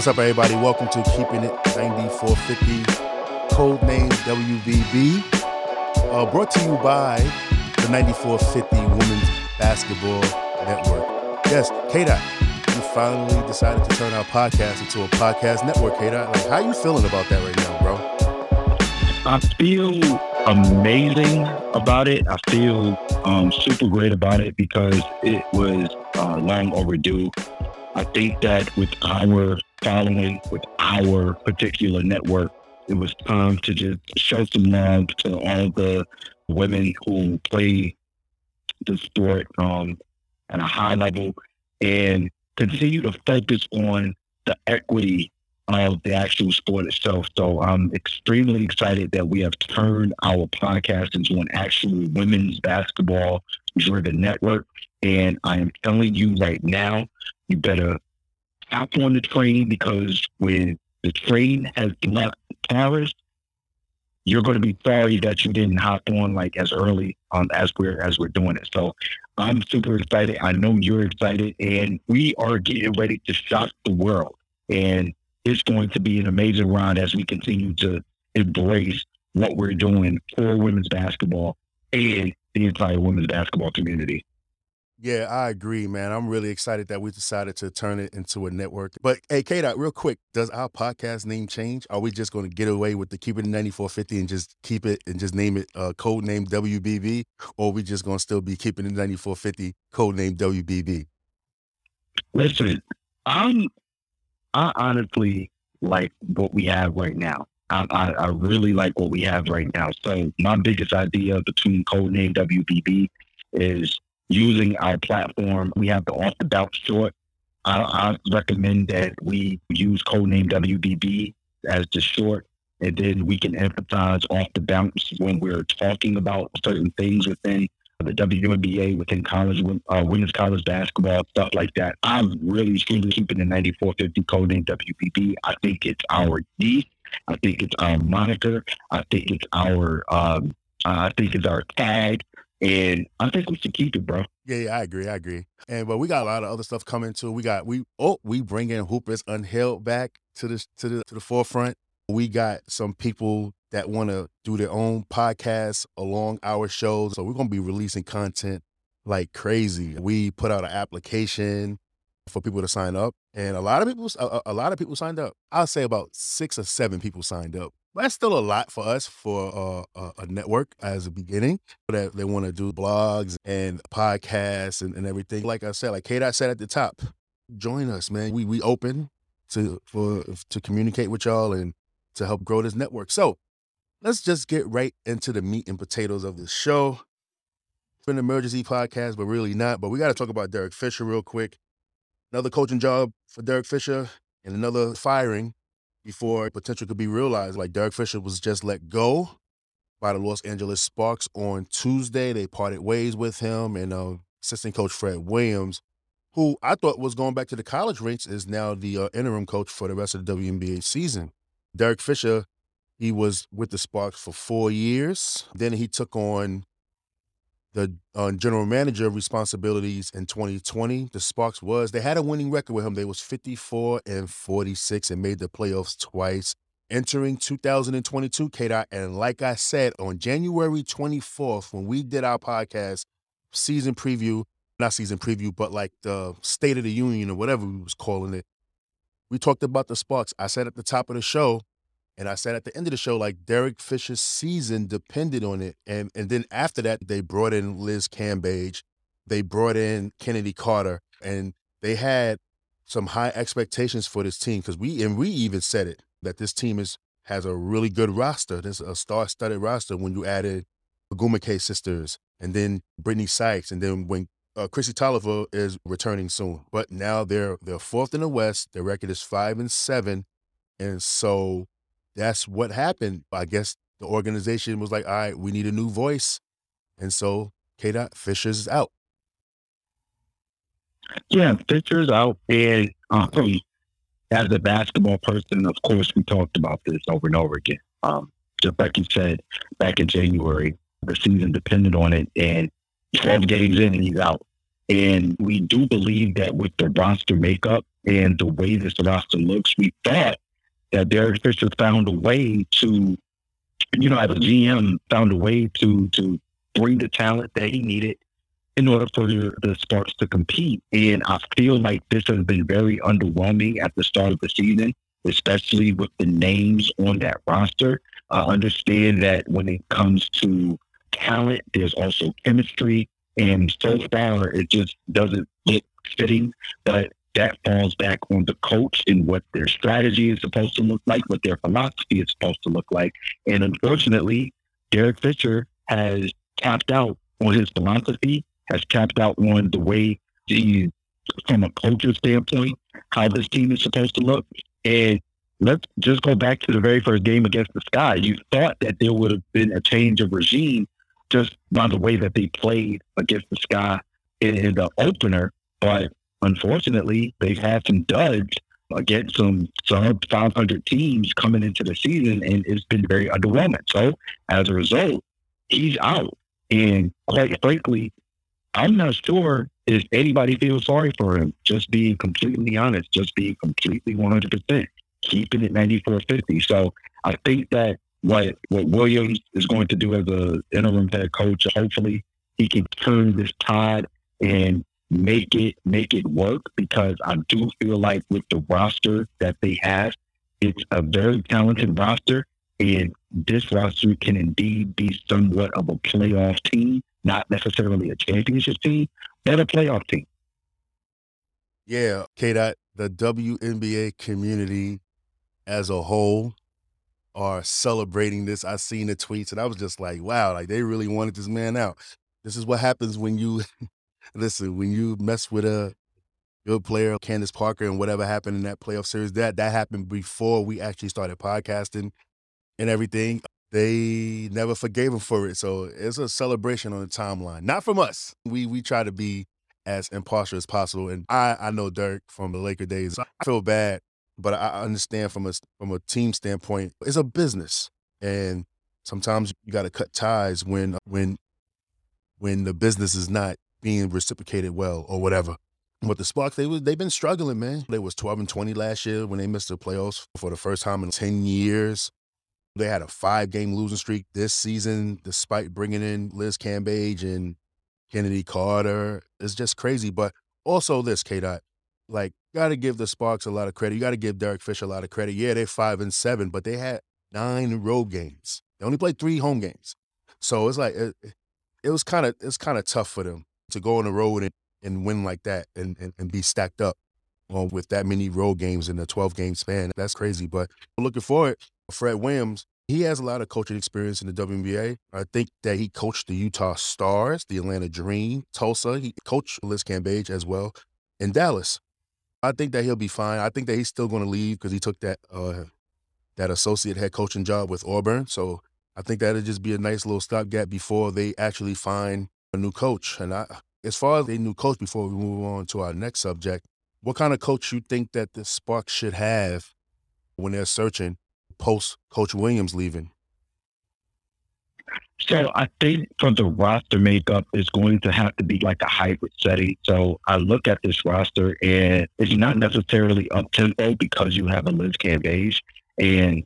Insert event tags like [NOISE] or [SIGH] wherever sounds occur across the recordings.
What's up, everybody? Welcome to Keeping It 9450, code name WBB. Uh, brought to you by the 9450 Women's Basketball Network. Yes, K Dot, you finally decided to turn our podcast into a podcast network, K Dot. Like, how you feeling about that right now, bro? I feel amazing about it. I feel um, super great about it because it was uh, long overdue. I think that with our following, with our particular network, it was time to just show some love to all the women who play the sport um, at a high level and continue to focus on the equity of the actual sport itself. So I'm extremely excited that we have turned our podcast into an actual women's basketball driven network. And I am telling you right now, you better hop on the train because when the train has left Paris, you're going to be sorry that you didn't hop on like as early um, as we're as we're doing it. So I'm super excited. I know you're excited, and we are getting ready to shock the world. And it's going to be an amazing ride as we continue to embrace what we're doing for women's basketball and the entire women's basketball community. Yeah, I agree, man. I'm really excited that we decided to turn it into a network. But hey, K Dot, real quick, does our podcast name change? Are we just going to get away with the keep it 9450 and just keep it and just name it uh, code name WBB? Or are we just going to still be keeping it 9450 code name WBB? Listen, I'm, I honestly like what we have right now. I, I, I really like what we have right now. So my biggest idea between code name WBB is using our platform. We have the off the bounce short. I, I recommend that we use codename WBB as the short, and then we can emphasize off the bounce when we're talking about certain things within the WNBA, within college, uh, women's college basketball, stuff like that. I'm really keeping the 9450 codename WBB. I think it's our niche. I think it's our moniker. I think it's our um, I think it's our tag. And I think we should keep it, bro. Yeah, yeah, I agree. I agree. And but we got a lot of other stuff coming too. We got we oh we bring in Hoopers Unheld back to the to the to the forefront. We got some people that want to do their own podcasts along our shows. So we're gonna be releasing content like crazy. We put out an application for people to sign up, and a lot of people a, a lot of people signed up. I'll say about six or seven people signed up. But that's still a lot for us for uh, a, a, network as a beginning that they want to do blogs and podcasts and, and everything. Like I said, like K I said at the top, join us, man. We we open to for to communicate with y'all and to help grow this network. So let's just get right into the meat and potatoes of this show. It's an emergency podcast, but really not. But we got to talk about Derek Fisher real quick. Another coaching job for Derek Fisher and another firing before potential could be realized. Like Derek Fisher was just let go by the Los Angeles Sparks on Tuesday. They parted ways with him and uh, assistant coach Fred Williams, who I thought was going back to the college ranks, is now the uh, interim coach for the rest of the WNBA season. Derek Fisher, he was with the Sparks for four years. Then he took on the uh, general manager responsibilities in 2020. The Sparks was they had a winning record with him. They was 54 and 46 and made the playoffs twice. Entering 2022, K and like I said on January 24th when we did our podcast season preview, not season preview, but like the State of the Union or whatever we was calling it. We talked about the Sparks. I said at the top of the show and I said at the end of the show, like Derek Fisher's season depended on it. And and then after that, they brought in Liz Cambage, they brought in Kennedy Carter, and they had some high expectations for this team because we and we even said it that this team is has a really good roster. There's a star-studded roster when you added Ogwumike sisters and then Brittney Sykes, and then when uh, Kristi Toliver is returning soon. But now they're they're fourth in the West. Their record is five and seven, and so that's what happened. I guess the organization was like, all right, we need a new voice. And so K. Dot Fisher's out. Yeah, Fisher's out. And um, as a basketball person, of course, we talked about this over and over again. Um, just like you said back in January, the season depended on it. And 12 games in and he's out. And we do believe that with the roster makeup and the way this roster looks, we thought that Derek Fisher found a way to, you know, as a GM, found a way to to bring the talent that he needed in order for the, the Sparks to compete. And I feel like this has been very underwhelming at the start of the season, especially with the names on that roster. I understand that when it comes to talent, there's also chemistry. And so far, it just doesn't look fitting. But that falls back on the coach and what their strategy is supposed to look like, what their philosophy is supposed to look like. And unfortunately, Derek Fisher has tapped out on his philosophy, has tapped out on the way he, from a coach's standpoint, how this team is supposed to look. And let's just go back to the very first game against the Sky. You thought that there would have been a change of regime just by the way that they played against the Sky in, in the opener, but unfortunately, they've had some duds against some sub 500 teams coming into the season, and it's been very underwhelming. So as a result, he's out. And quite frankly, I'm not sure if anybody feels sorry for him. Just being completely honest, just being completely 100%, keeping it 94-50. So I think that what what Williams is going to do as a interim head coach, hopefully he can turn this tide and make it make it work because I do feel like with the roster that they have, it's a very talented roster, and this roster can indeed be somewhat of a playoff team, not necessarily a championship team, but a playoff team. Yeah, K. Dot, the WNBA community as a whole are celebrating this. I seen the tweets and I was just like, wow, like they really wanted this man out. This is what happens when you [LAUGHS] listen, when you mess with a good player, Candace Parker, and whatever happened in that playoff series, that that happened before we actually started podcasting and everything. They never forgave him for it. So it's a celebration on the timeline. Not from us. We we try to be as impartial as possible. And I I know Dirk from the Laker days. I feel bad, but I understand from a from a team standpoint, it's a business. And sometimes you gotta cut ties when when when the business is not being reciprocated well or whatever. But the Sparks, they was they've been struggling, man. They was 12 and 20 last year when they missed the playoffs for the first time in 10 years. They had a five game losing streak this season, despite bringing in Liz Cambage and Kennedy Carter. It's just crazy. But also this, K Dot, like, got to give the Sparks a lot of credit. You got to give Derek Fisher a lot of credit. Yeah, they're five and seven, but they had nine road games. They only played three home games. So it's like it, it was kind of it's kind of tough for them to go on the road and, and win like that and, and, and be stacked up with that many road games in a 12 game span. That's crazy. But looking forward, Fred Williams, he has a lot of coaching experience in the WNBA. I think that he coached the Utah Starzz, the Atlanta Dream, Tulsa. He coached Liz Cambage as well in Dallas. I think that he'll be fine. I think that he's still going to leave because he took that uh, that associate head coaching job with Auburn. So I think that'll just be a nice little stopgap before they actually find a new coach. And I, as far as a new coach, before we move on to our next subject, what kind of coach you think that the Sparks should have when they're searching post Coach Williams leaving? So I think for the roster makeup, it's going to have to be like a hybrid setting. So I look at this roster and it's not necessarily up tempo because you have a Liz Cambage. And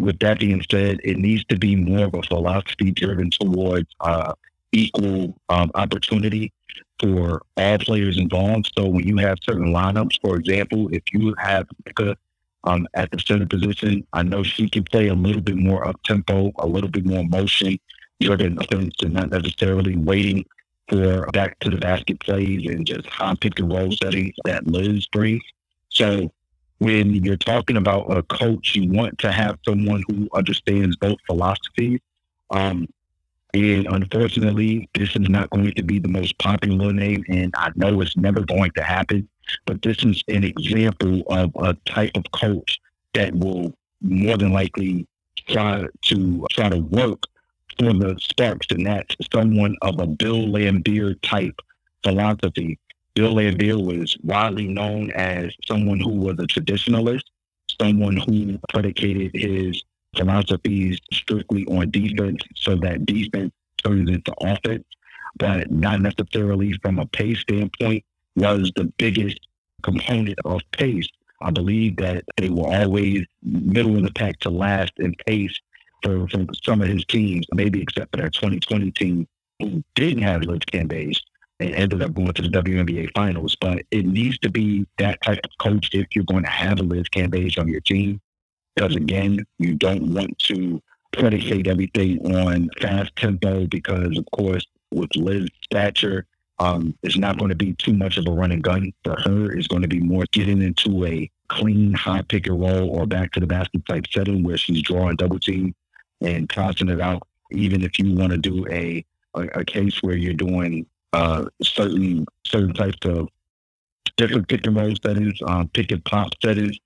with that being said, it needs to be more of a philosophy driven towards uh, equal um, opportunity for all players involved. So when you have certain lineups, for example, if you have Mika um, at the center position, I know she can play a little bit more up tempo, a little bit more motion, Jordan and not necessarily waiting for back to the basket plays and just high pick and roll settings that Liz brings. So when you're talking about a coach, you want to have someone who understands both philosophies. Um, and unfortunately, this is not going to be the most popular name, and I know it's never going to happen. But this is an example of a type of coach that will more than likely try to try to work for the Sparks, and that's someone of a Bill Laimbeer type philosophy. Bill Laimbeer was widely known as someone who was a traditionalist, someone who predicated his philosophies strictly on defense so that defense turns into offense. but not necessarily from a pace standpoint, was the biggest component of pace. I believe that they were always middle of the pack to last in pace for, for some of his teams, maybe except for that 2020 team who didn't have Liz Cambage and ended up going to the WNBA finals. But it needs to be that type of coach if you're going to have a Liz Cambage on your team. Because again, you don't want to predicate everything on fast tempo because, of course, with Liz stature, um, it's not going to be too much of a running gun for her. It's going to be more getting into a clean high pick and roll or back to the basket type setting where she's drawing double team and tossing it out. Even if you want to do a, a, a case where you're doing uh, certain certain types of different pick and roll settings, um, pick and pop settings,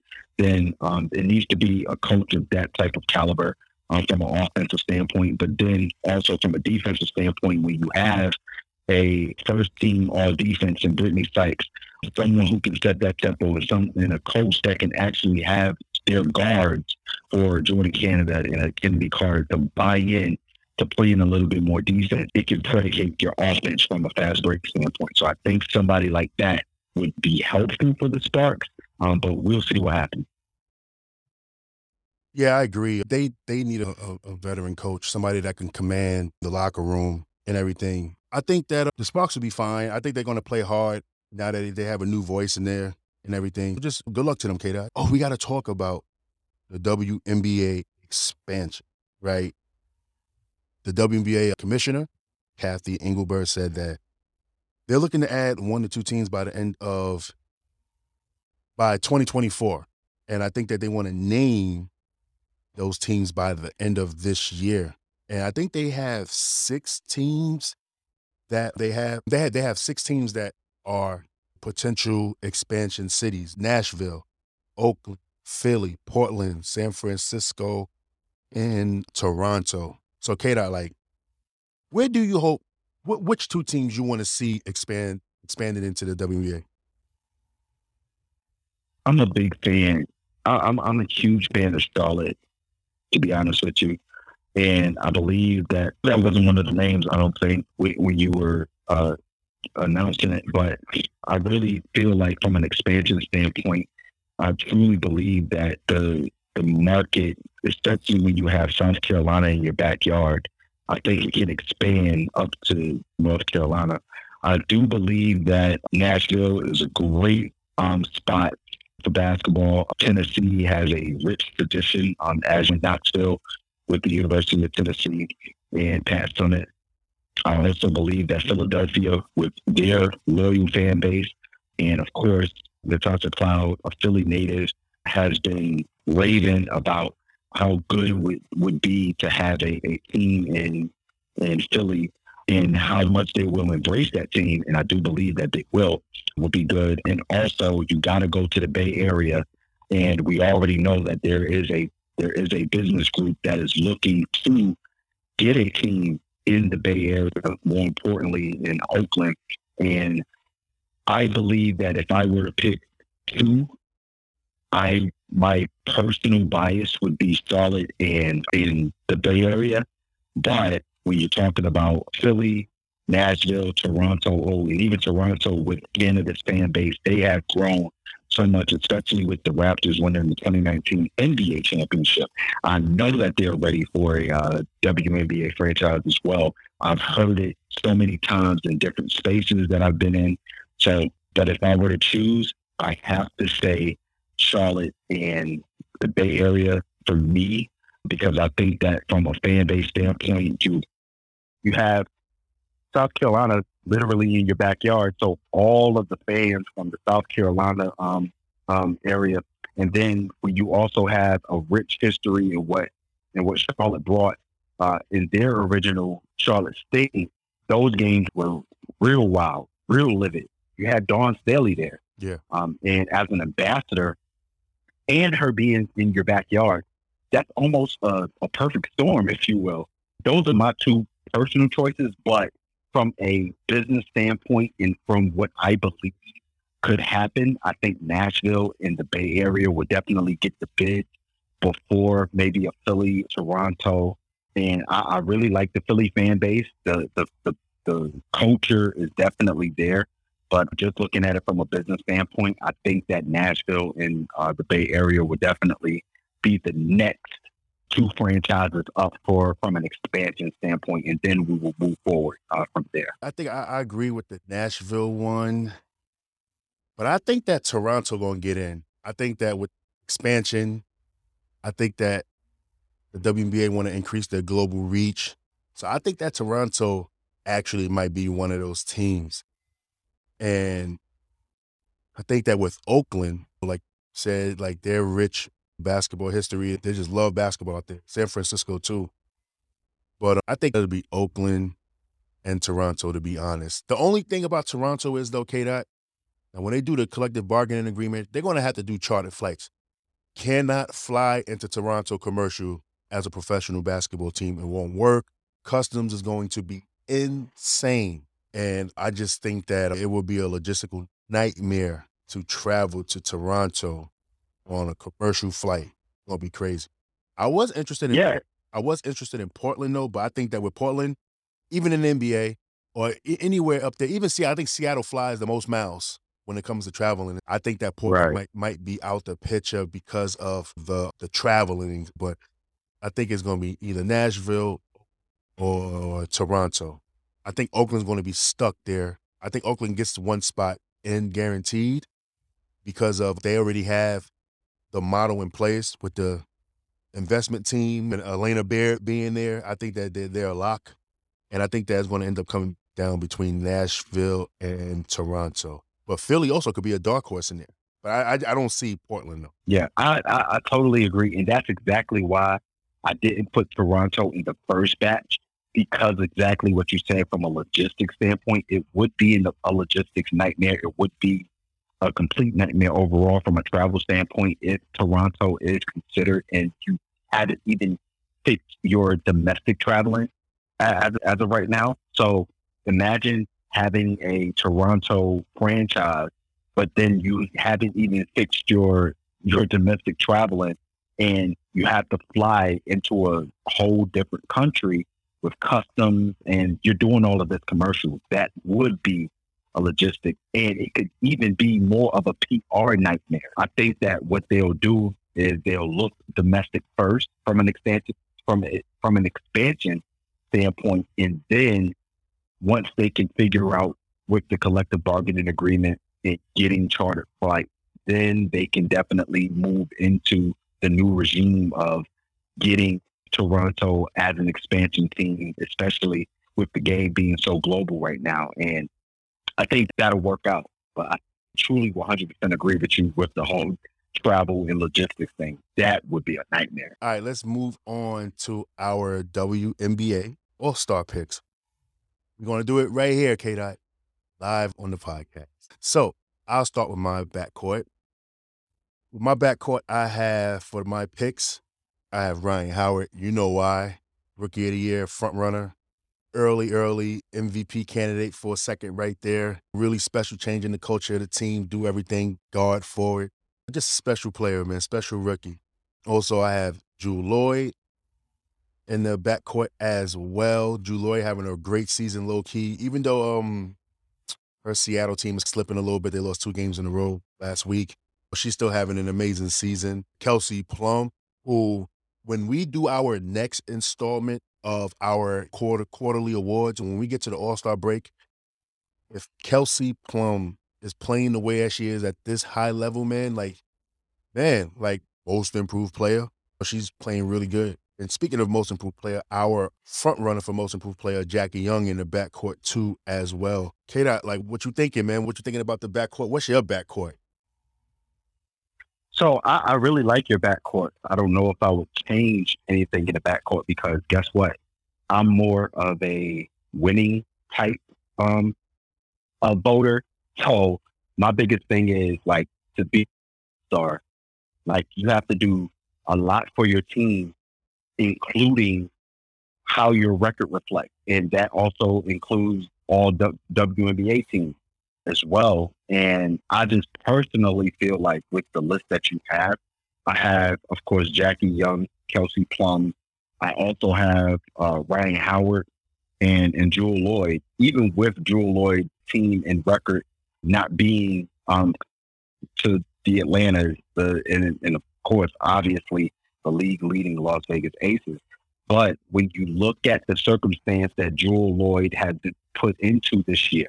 then um, it needs to be a coach of that type of caliber um, from an offensive standpoint. But then also from a defensive standpoint, when you have a first team all defense in Brittney Sykes, someone who can set that tempo and some and a coach that can actually have their guards or Jordin Canada and a Kennedy Carter to buy in to play in a little bit more defense, it can predicate your offense from a fast break standpoint. So I think somebody like that would be helpful for the Sparks, um, but we'll see what happens. Yeah, I agree. They they need a, a, a, veteran coach, somebody that can command the locker room and everything. I think that uh, the Sparks will be fine. I think they're going to play hard now that they have a new voice in there and everything. Just good luck to them, K. Oh, we got to talk about the WNBA expansion, right? The WNBA commissioner, Cathy Engelbert, said that they're looking to add one to two teams by the end of by 2024. And I think that they want to name those teams by the end of this year. And I think they have six teams that they have they have they have six teams that are potential expansion cities. Nashville, Oakland, Philly, Portland, San Francisco, and Toronto. So, K like, where do you hope? Wh- which two teams you want to see expand expanded into the WNBA? I'm a big fan. I, am I'm a huge fan of Charlotte, to be honest with you. And I believe that that wasn't one of the names. I don't think when you were uh, announcing it, but I really feel like from an expansion standpoint, I truly believe that the the market, especially when you have South Carolina in your backyard, I think it can expand up to North Carolina. I do believe that Nashville is a great um, spot for basketball. Tennessee has a rich tradition, um, as Knoxville, with the University of Tennessee and Pat Summitt. I also believe that Philadelphia, with their loyal fan base, and of course, the Natasha Cloud, a Philly native, has been raving about how good it would, would be to have a, a team in in Philly and how much they will embrace that team. And I do believe that they will will be good. And also you gotta go to the Bay Area and we already know that there is a there is a business group that is looking to get a team in the Bay Area, more importantly in Oakland. And I believe that if I were to pick two I my personal bias would be Charlotte and in the Bay Area, but when you're talking about Philly, Nashville, Toronto, oh, and even Toronto with Canada's fan base, they have grown so much, especially with the Raptors winning the 2019 NBA championship. I know that they're ready for a uh, WNBA franchise as well. I've heard it so many times in different spaces that I've been in. So that if I were to choose, I have to say Charlotte and the Bay Area for me because I think that from a fan base standpoint, you you have South Carolina literally in your backyard, so all of the fans from the South Carolina um, um, area, and then you also have a rich history in what in what Charlotte brought uh, in their original Charlotte Sting, those games were real wild, real livid. You had Dawn Staley there, yeah, um, and as an ambassador and her being in your backyard, that's almost a, a perfect storm, if you will. Those are my two personal choices, but from a business standpoint and from what I believe could happen, I think Nashville in the Bay Area would definitely get the bid before maybe a Philly, Toronto. And I, I really like the Philly fan base. The, the, the the culture is definitely there. But just looking at it from a business standpoint, I think that Nashville and uh, the Bay Area would definitely be the next two franchises up for from an expansion standpoint, and then we will move forward uh, from there. I think I, I, agree with the Nashville one, but I think that Toronto gonna get in. I think that with expansion, I think that the WNBA want to increase their global reach. So I think that Toronto actually might be one of those teams. And I think that with Oakland, like said, like they're rich basketball history. They just love basketball out there. San Francisco too. But uh, I think it'll be Oakland and Toronto, to be honest. The only thing about Toronto is though, K Dot, and when they do the collective bargaining agreement, they're gonna have to do chartered flights. Cannot fly into Toronto commercial as a professional basketball team. It won't work. Customs is going to be insane. And I just think that it will be a logistical nightmare to travel to Toronto on a commercial flight. Gonna be crazy. I was interested in yeah. I was interested in Portland though, but I think that with Portland, even in the NBA or anywhere up there, even see, I think Seattle flies the most miles when it comes to traveling. I think that Portland right. might might be out the picture because of the the traveling, but I think it's going to be either Nashville or Toronto. I think Oakland's going to be stuck there. I think Oakland gets one spot in guaranteed because of they already have the model in place with the investment team and Alana Beard being there. I think that they're, they're a lock. And I think that's going to end up coming down between Nashville and Toronto. But Philly also could be a dark horse in there. But I, I, I don't see Portland though. Yeah, I, I, I totally agree, and that's exactly why I didn't put Toronto in the first batch because exactly what you said from a logistics standpoint, it would be in a logistics nightmare. It would be a complete nightmare overall from a travel standpoint if Toronto is considered and you haven't even fixed your domestic traveling as, as of right now. So imagine having a Toronto franchise, but then you haven't even fixed your your domestic traveling and you have to fly into a whole different country with customs and you're doing all of this commercial. That would be a logistic, and it could even be more of a PR nightmare. I think that what they'll do is they'll look domestic first from an expansion from from an expansion standpoint, and then once they can figure out with the collective bargaining agreement and getting chartered flights, then they can definitely move into the new regime of getting Toronto as an expansion team, especially with the game being so global right now. And I think that'll work out. But I truly 100% agree with you with the whole travel and logistics thing. That would be a nightmare. All right, let's move on to our WNBA All Star picks. We're going to do it right here, K Dot, live on the podcast. So I'll start with my backcourt. With my backcourt, I have for my picks, I have Rhyne Howard. You know why? Rookie of the year, front runner, early, early MVP candidate for a second right there. Really special change in the culture of the team, do everything, guard forward. Just a special player, man, special rookie. Also, I have Jewell Loyd in the backcourt as well. Jewell Loyd having a great season, low key. Even though um her Seattle team is slipping a little bit, they lost two games in a row last week. But she's still having an amazing season. Kelsey Plum, who when we do our next installment of our quarter quarterly awards. And when we get to the All Star break, if Kelsey Plum is playing the way as she is at this high level, man, like, man, like most improved player, she's playing really good. And speaking of most improved player, our front runner for most improved player, Jackie Young, in the backcourt too as well. K Dot, like, what you thinking, man? What you thinking about the backcourt? What's your backcourt? So I, I really like your backcourt. I don't know if I would change anything in the backcourt because guess what? I'm more of a winning type um a voter. So my biggest thing is like to be a star. Like you have to do a lot for your team, including how your record reflects, and that also includes all w- WNBA teams as well. And I just personally feel like with the list that you have, I have, of course, Jackie Young, Kelsey Plum. I also have uh, Rhyne Howard and and Jewell Loyd. even with Jewell Loyd team and record not being um to the Atlanta, the and, and of course, obviously the league leading Las Vegas Aces. But when you look at the circumstance that Jewell Loyd had put into this year,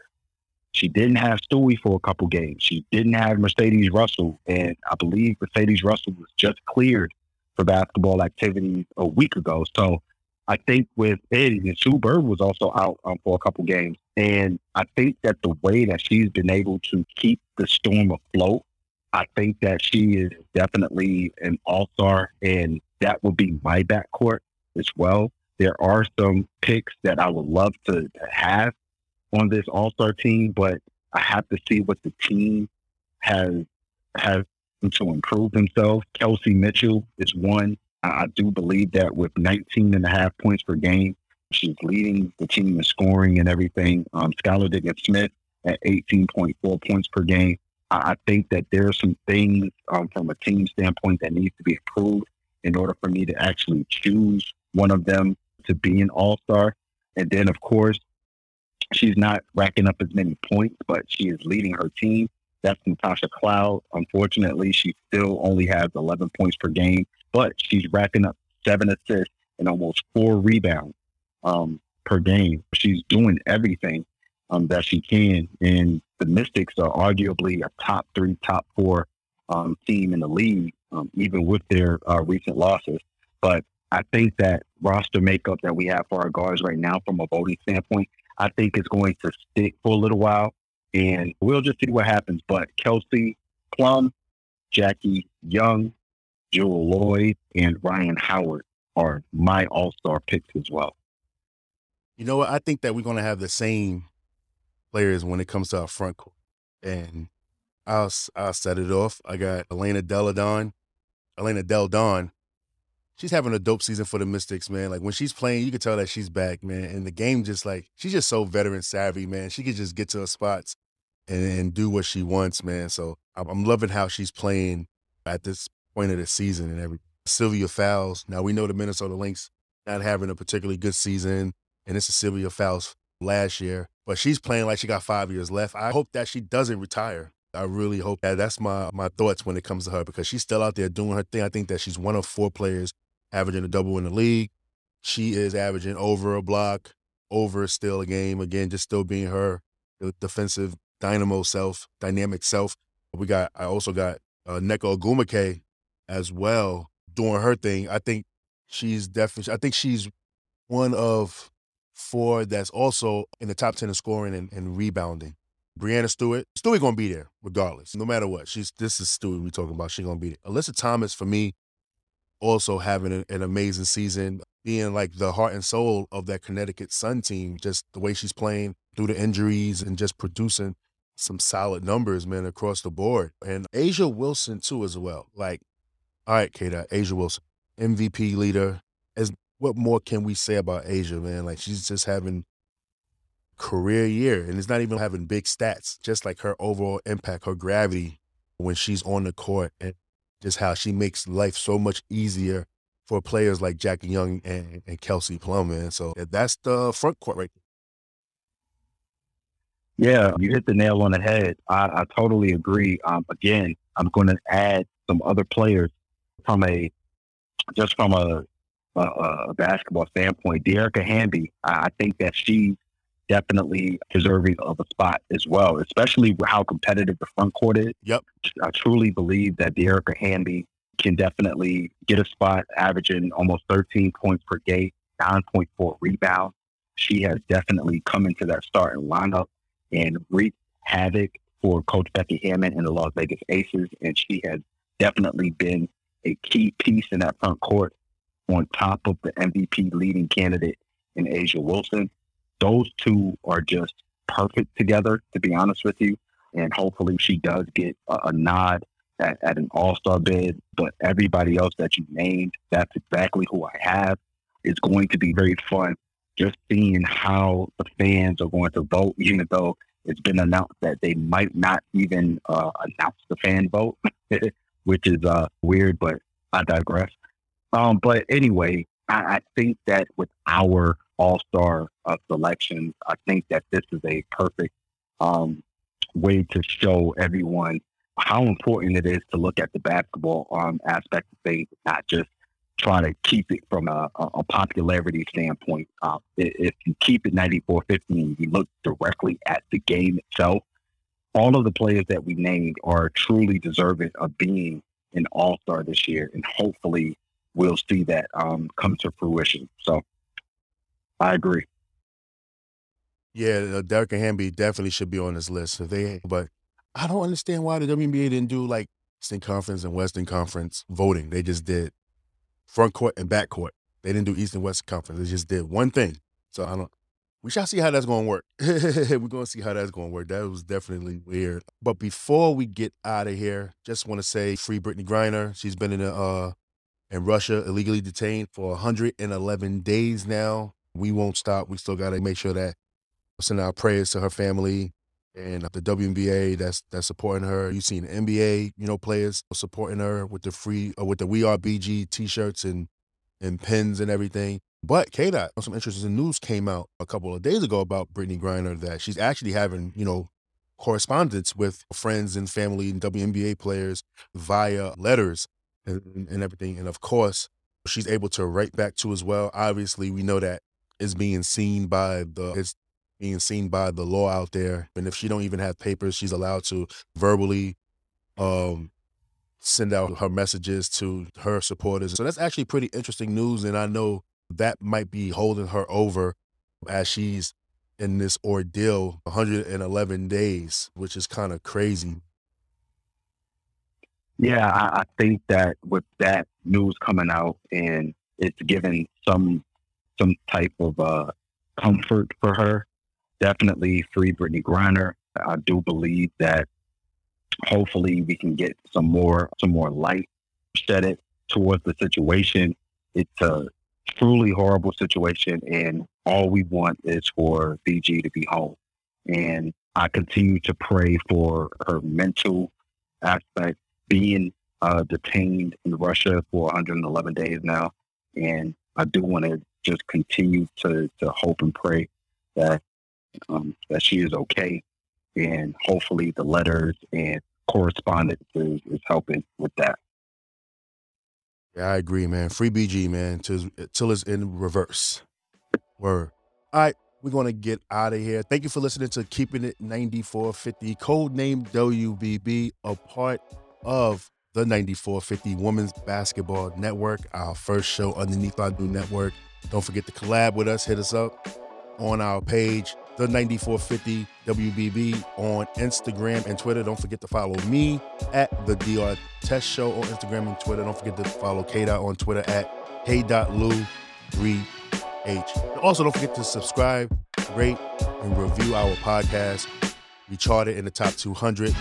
she didn't have Stewie for a couple games. She didn't have Mercedes Russell, and I believe Mercedes Russell was just cleared for basketball activities a week ago. So I think with Eddie and Sue Bird was also out um, for a couple games, and I think that the way that she's been able to keep the storm afloat, I think that she is definitely an all star, and that would be my backcourt as well. There are some picks that I would love to have on this All Star team, but I have to see what the team has has to improve themselves. Kelsey Mitchell is one. I do believe that with 19 and a half points per game, she's leading the team in scoring and everything. Um, Skylar Diggins Smith at 18.4 points per game. I think that there are some things um, from a team standpoint that needs to be improved in order for me to actually choose one of them to be an all star. And then, of course, she's not racking up as many points, but she is leading her team. That's Natasha Cloud. Unfortunately, she still only has 11 points per game, but she's racking up seven assists and almost four rebounds um, per game. She's doing everything um, that she can. And the Mystics are arguably a top three, top four um, team in the league, um, even with their uh, recent losses. But I think that roster makeup that we have for our guards right now, from a voting standpoint, I think is going to stick for a little while, and we'll just see what happens. But Kelsey Plum, Jackie Young, Jewell Loyd, and Rhyne Howard are my All Star picks as well. You know what? I think that we're going to have the same players when it comes to our front court, and I'll I'll set it off. I got Elena Delle Donne, Elena Delle Donne she's having a dope season for the Mystics, man. Like when she's playing, you can tell that she's back, man. And the game just like she's just so veteran savvy, man. She can just get to her spots and, and do what she wants, man. So I'm, loving how she's playing at this point of the season and every Sylvia Fowles. Now we know the Minnesota Lynx not having a particularly good season, and this is Sylvia Fowles last year, but she's playing like she got five years left. I hope that she doesn't retire. I really hope that that's my my thoughts when it comes to her because she's still out there doing her thing. I think that she's one of four players averaging a double in the league. She is averaging over a block, over still a game. Again, just still being her defensive dynamo self, dynamic self. We got, I also got uh, Nneka Ogwumike as well doing her thing. I think she's definitely, I think she's one of four that's also in the top 10 in scoring and, and rebounding. Breanna Stewart, Stewart gonna be there regardless, no matter what. She's this is Stewart we talking about. She gonna be there. Alyssa Thomas for me also having an, an amazing season, being like the heart and soul of that Connecticut Sun team. Just the way she's playing through the injuries and just producing some solid numbers, man, across the board. And A'ja Wilson too, as well. Like, all right, Kata, A'ja Wilson, MVP leader. As what more can we say about A'ja, man? Like she's just having career year, and it's not even having big stats. Just like her overall impact, her gravity when she's on the court, and just how she makes life so much easier for players like Jackie Young and, and Kelsey Plum, man. So that's the front court right there. Yeah, you hit the nail on the head. I, I totally agree. Um, again, I'm going to add some other players from a just from a, a, a basketball standpoint. Dearica Hamby, I, I think that she's definitely deserving of a spot as well, especially how competitive the front court is. Yep. I truly believe that Dearica Hamby can definitely get a spot averaging almost 13 points per game, 9.4 rebounds. She has definitely come into that starting lineup and wreaked havoc for Coach Becky Hammon and the Las Vegas Aces. And she has definitely been a key piece in that front court on top of the MVP leading candidate in A'ja Wilson those two are just perfect together, to be honest with you. And hopefully she does get a, a nod at, at an all star bid. But everybody else that you named, that's exactly who I have. It's going to be very fun just seeing how the fans are going to vote, even though it's been announced that they might not even uh, announce the fan vote, [LAUGHS] which is uh, weird, but I digress. Um, but anyway, I, I think that with our All Star uh, selections. I think that this is a perfect um, way to show everyone how important it is to look at the basketball um, aspect of things, not just try to keep it from a, a popularity standpoint. Uh, if you keep it 9450 and you look directly at the game itself, all of the players that we named are truly deserving of being an all star this year. And hopefully we'll see that um, come to fruition. So I agree. Yeah, Dearica Hamby definitely should be on this list. If they, but I don't understand why the WNBA didn't do like Eastern Conference and Western Conference voting. They just did front court and back court. They didn't do East and West Conference. They just did one thing. So I don't. We shall see how that's going to work. [LAUGHS] We're going to see how that's going to work. That was definitely weird. But before we get out of here, just want to say free Brittney Griner. She's been in a, uh, in Russia illegally detained for 111 days now. We won't stop. We still got to make sure that send our prayers to her family and the WNBA that's that's supporting her. You've seen the NBA, you know, players supporting her with the free uh, with the We Are BG t-shirts and and pins and everything. But KDOT, some interesting news came out a couple of days ago about Brittney Griner that she's actually having, you know, correspondence with friends and family and WNBA players via letters and, and everything. And of course, she's able to write back to as well. Obviously, we know that is being seen by the it's being seen by the law out there. And if she don't even have papers, she's allowed to verbally um, send out her messages to her supporters. So that's actually pretty interesting news. And I know that might be holding her over as she's in this ordeal 111 days, which is kind of crazy. Yeah, I, I think that with that news coming out and it's given some some type of uh, comfort for her definitely free Brittney Griner. I do believe that hopefully we can get some more some more light shed it towards the situation. It's a truly horrible situation, and all we want is for BG to be home. And I continue to pray for her mental aspect, being uh, detained in Russia for 111 days now, and I do want to just continue to to hope and pray that um, that she is okay. And hopefully the letters and correspondence is, is helping with that. Yeah, I agree, man. Free BG, man, till, till it's in reverse. Word. All right, we're going to get out of here. Thank you for listening to Keeping It 9450, code name WBB, a part of the 9450 Women's Basketball Network, our first show underneath our new network. Don't forget to collab with us. Hit us up on our page the 9450 WBB on Instagram and Twitter. Don't forget to follow me at the DR Test Show on Instagram and Twitter. Don't forget to follow K Dot on Twitter at hey.lou3h. Also, don't forget to subscribe, rate, and review our podcast. We charted in the top 200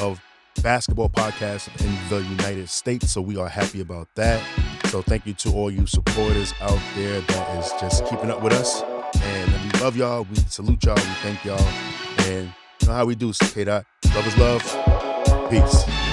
of basketball podcast in the United States, so we are happy about that. So thank you to all you supporters out there that is just keeping up with us. And we love y'all. We salute y'all. We thank y'all. And you know how we do, K Dot. Love is love. Peace.